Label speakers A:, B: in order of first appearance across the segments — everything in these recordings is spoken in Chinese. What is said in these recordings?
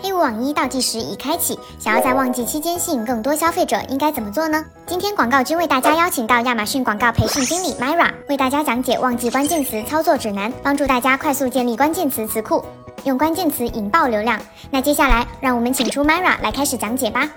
A: 黑五网一倒计时已开启，想要在旺季期间吸引更多消费者，应该怎么做呢？今天广告君为大家邀请到亚马逊广告培训经理 Myra，为大家讲解旺季关键词操作指南，帮助大家快速建立关键词词库，用关键词引爆流量。那接下来，让我们请出 Myra 来开始讲解吧。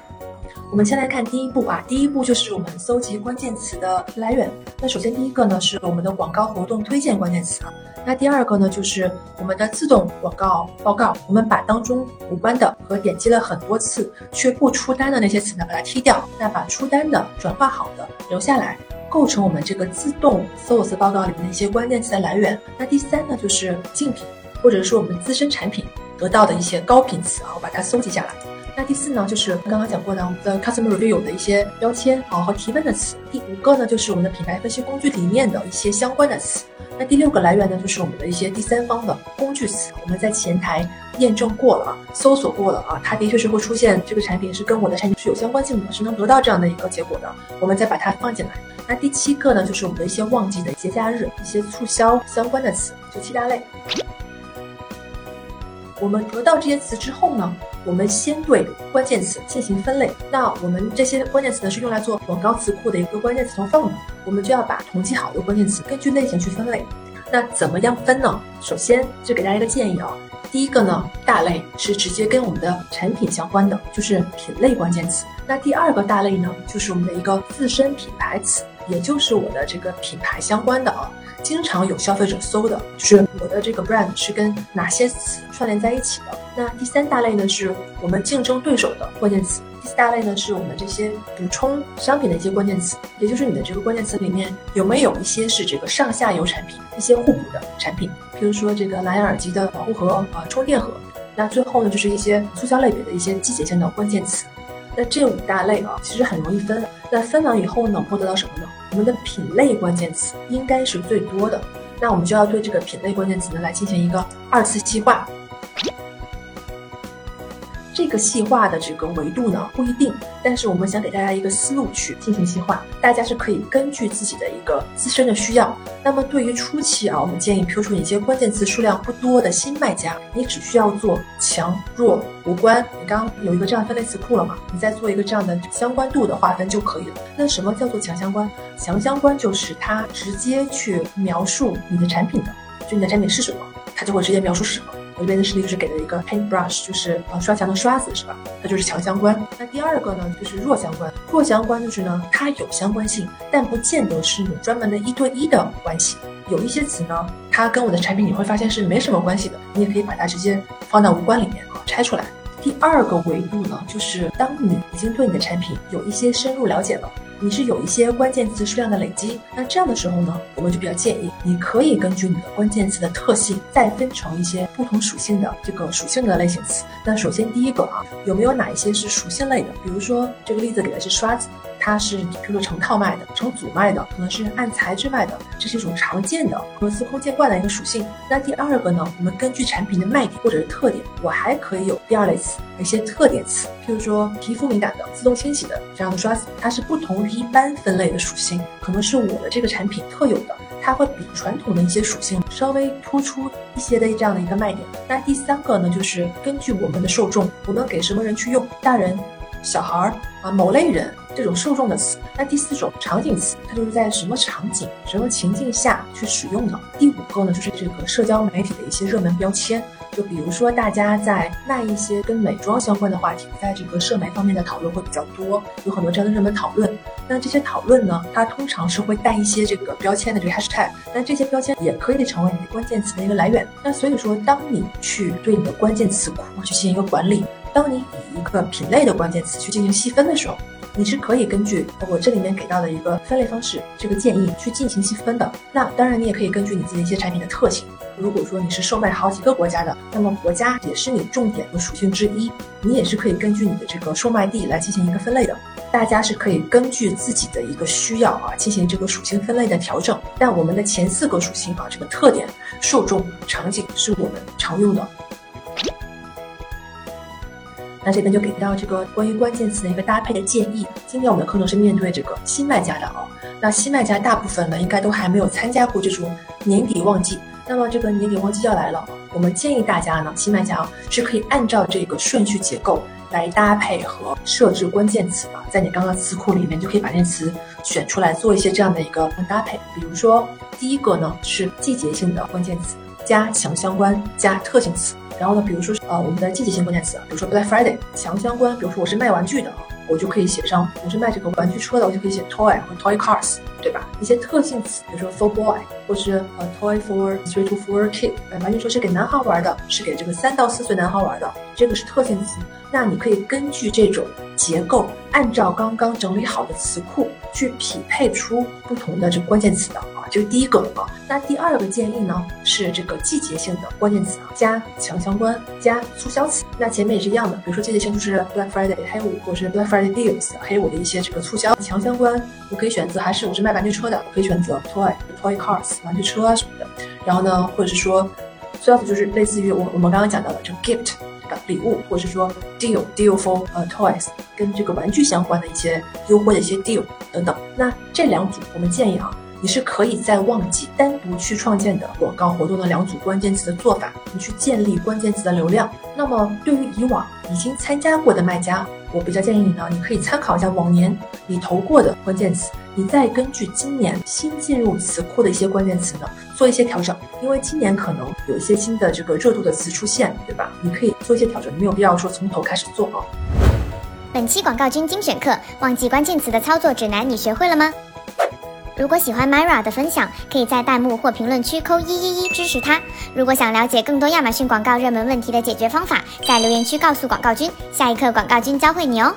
B: 我们先来看第一步啊，第一步就是我们搜集关键词的来源。那首先第一个呢是我们的广告活动推荐关键词啊，那第二个呢就是我们的自动广告报告，我们把当中无关的和点击了很多次却不出单的那些词呢把它踢掉，那把出单的转化好的留下来，构成我们这个自动搜索报告里面的一些关键词的来源。那第三呢就是竞品或者是我们自身产品得到的一些高频词啊，我把它搜集下来。那第四呢，就是刚刚讲过的我们的 customer review 的一些标签啊和提问的词。第五个呢，就是我们的品牌分析工具里面的一些相关的词。那第六个来源呢，就是我们的一些第三方的工具词。我们在前台验证过了啊，搜索过了啊，它的确是会出现这个产品是跟我的产品是有相关性的，是能得到这样的一个结果的。我们再把它放进来。那第七个呢，就是我们的一些旺季的节假日、一些促销相关的词，就七大类。我们得到这些词之后呢，我们先对关键词进行分类。那我们这些关键词呢是用来做广告词库的一个关键词投放的，我们就要把统计好的关键词根据类型去分类。那怎么样分呢？首先就给大家一个建议啊，第一个呢，大类是直接跟我们的产品相关的，就是品类关键词。那第二个大类呢，就是我们的一个自身品牌词，也就是我的这个品牌相关的啊。经常有消费者搜的，就是我的这个 brand 是跟哪些词串联在一起的。那第三大类呢，是我们竞争对手的关键词。第四大类呢，是我们这些补充商品的一些关键词，也就是你的这个关键词里面有没有一些是这个上下游产品，一些互补的产品，比如说这个蓝牙耳机的保护盒啊，充电盒。那最后呢，就是一些促销类别的一些季节性的关键词。那这五大类啊，其实很容易分。那分完以后呢，会得到什么呢？我们的品类关键词应该是最多的。那我们就要对这个品类关键词呢来进行一个二次细化。这个细化的这个维度呢不一定，但是我们想给大家一个思路去进行细化，大家是可以根据自己的一个自身的需要。那么对于初期啊，我们建议，比如说一些关键词数量不多的新卖家，你只需要做强弱无关，你刚有一个这样分类词库了嘛？你再做一个这样的相关度的划分就可以了。那什么叫做强相关？强相关就是它直接去描述你的产品的，就你的产品是什么，它就会直接描述是什么。我这边的示例就是给了一个 paintbrush，就是呃刷墙的刷子，是吧？它就是强相关。那第二个呢，就是弱相关。弱相关就是呢，它有相关性，但不见得是有专门的一对一的关系。有一些词呢，它跟我的产品你会发现是没什么关系的，你也可以把它直接放到无关里面啊，拆出来。第二个维度呢，就是当你已经对你的产品有一些深入了解了。你是有一些关键词数量的累积，那这样的时候呢，我们就比较建议你可以根据你的关键词的特性，再分成一些不同属性的这个属性的类型词。那首先第一个啊，有没有哪一些是属性类的？比如说这个例子给的是刷子。它是比如说成套卖的，成组卖的，可能是按材质卖的，这是一种常见的和司空见惯的一个属性。那第二个呢，我们根据产品的卖点或者是特点，我还可以有第二类词，一些特点词，譬如说皮肤敏感的、自动清洗的这样的刷子，它是不同于一般分类的属性，可能是我的这个产品特有的，它会比传统的一些属性稍微突出一些的这样的一个卖点。那第三个呢，就是根据我们的受众，我们给什么人去用，大人。小孩儿啊，某类人这种受众的词。那第四种场景词，它就是在什么场景、什么情境下去使用的。第五个呢，就是这个社交媒体的一些热门标签，就比如说大家在卖一些跟美妆相关的话题，在这个社媒方面的讨论会比较多，有很多这样的热门讨论。那这些讨论呢，它通常是会带一些这个标签的这个 hashtag，那这些标签也可以成为你的关键词的一个来源。那所以说，当你去对你的关键词库去进行一个管理。当你以一个品类的关键词去进行细分的时候，你是可以根据我这里面给到的一个分类方式，这个建议去进行细分的。那当然，你也可以根据你自己一些产品的特性，如果说你是售卖好几个国家的，那么国家也是你重点的属性之一，你也是可以根据你的这个售卖地来进行一个分类的。大家是可以根据自己的一个需要啊，进行这个属性分类的调整。但我们的前四个属性啊，这个特点、受众、场景是我们常用的。那这边就给到这个关于关键词的一个搭配的建议。今天我们的课程是面对这个新卖家的啊，那新卖家大部分呢应该都还没有参加过这种年底旺季。那么这个年底旺季要来了，我们建议大家呢，新卖家啊是可以按照这个顺序结构来搭配和设置关键词的，在你刚刚词库里面就可以把这词选出来，做一些这样的一个搭配。比如说，第一个呢是季节性的关键词加强相关加特性词，然后呢，比如说呃我们的季节性关键词，比如说 Black Friday，强相关，比如说我是卖玩具的。我就可以写上我是卖这个玩具车的，我就可以写 toy 或 toy cars，对吧？一些特性词，比如说 for boy，或是呃 toy for three to four kid，玩具车是给男孩玩的，是给这个三到四岁男孩玩的，这个是特性词。那你可以根据这种结构，按照刚刚整理好的词库去匹配出不同的这个关键词的啊，这是第一个啊。那第二个建议呢是这个季节性的关键词啊，加强相关加促销词。那前面也是一样的，比如说季节性就是 Black Friday 黑五，或者是 Black Friday deals 黑五的一些这个促销。强相关我可以选择还是我是卖玩具车的，我可以选择 toy toy cars 玩具车啊什么的。然后呢，或者是说促销词就是类似于我我们刚刚讲到的这个 gift。礼物，或者是说 deal deal for 呃 toys，跟这个玩具相关的一些优惠的一些 deal 等等。那这两组，我们建议啊，你是可以在旺季单独去创建的广告活动的两组关键词的做法，你去建立关键词的流量。那么对于以往已经参加过的卖家，我比较建议你呢，你可以参考一下往年你投过的关键词。你再根据今年新进入词库的一些关键词呢，做一些调整，因为今年可能有一些新的这个热度的词出现，对吧？你可以做一些调整，没有必要说从头开始做啊。
A: 本期广告君精选课，忘记关键词的操作指南，你学会了吗？如果喜欢 Myra 的分享，可以在弹幕或评论区扣一一一支持他。如果想了解更多亚马逊广告热门问题的解决方法，在留言区告诉广告君，下一课广告君教会你哦。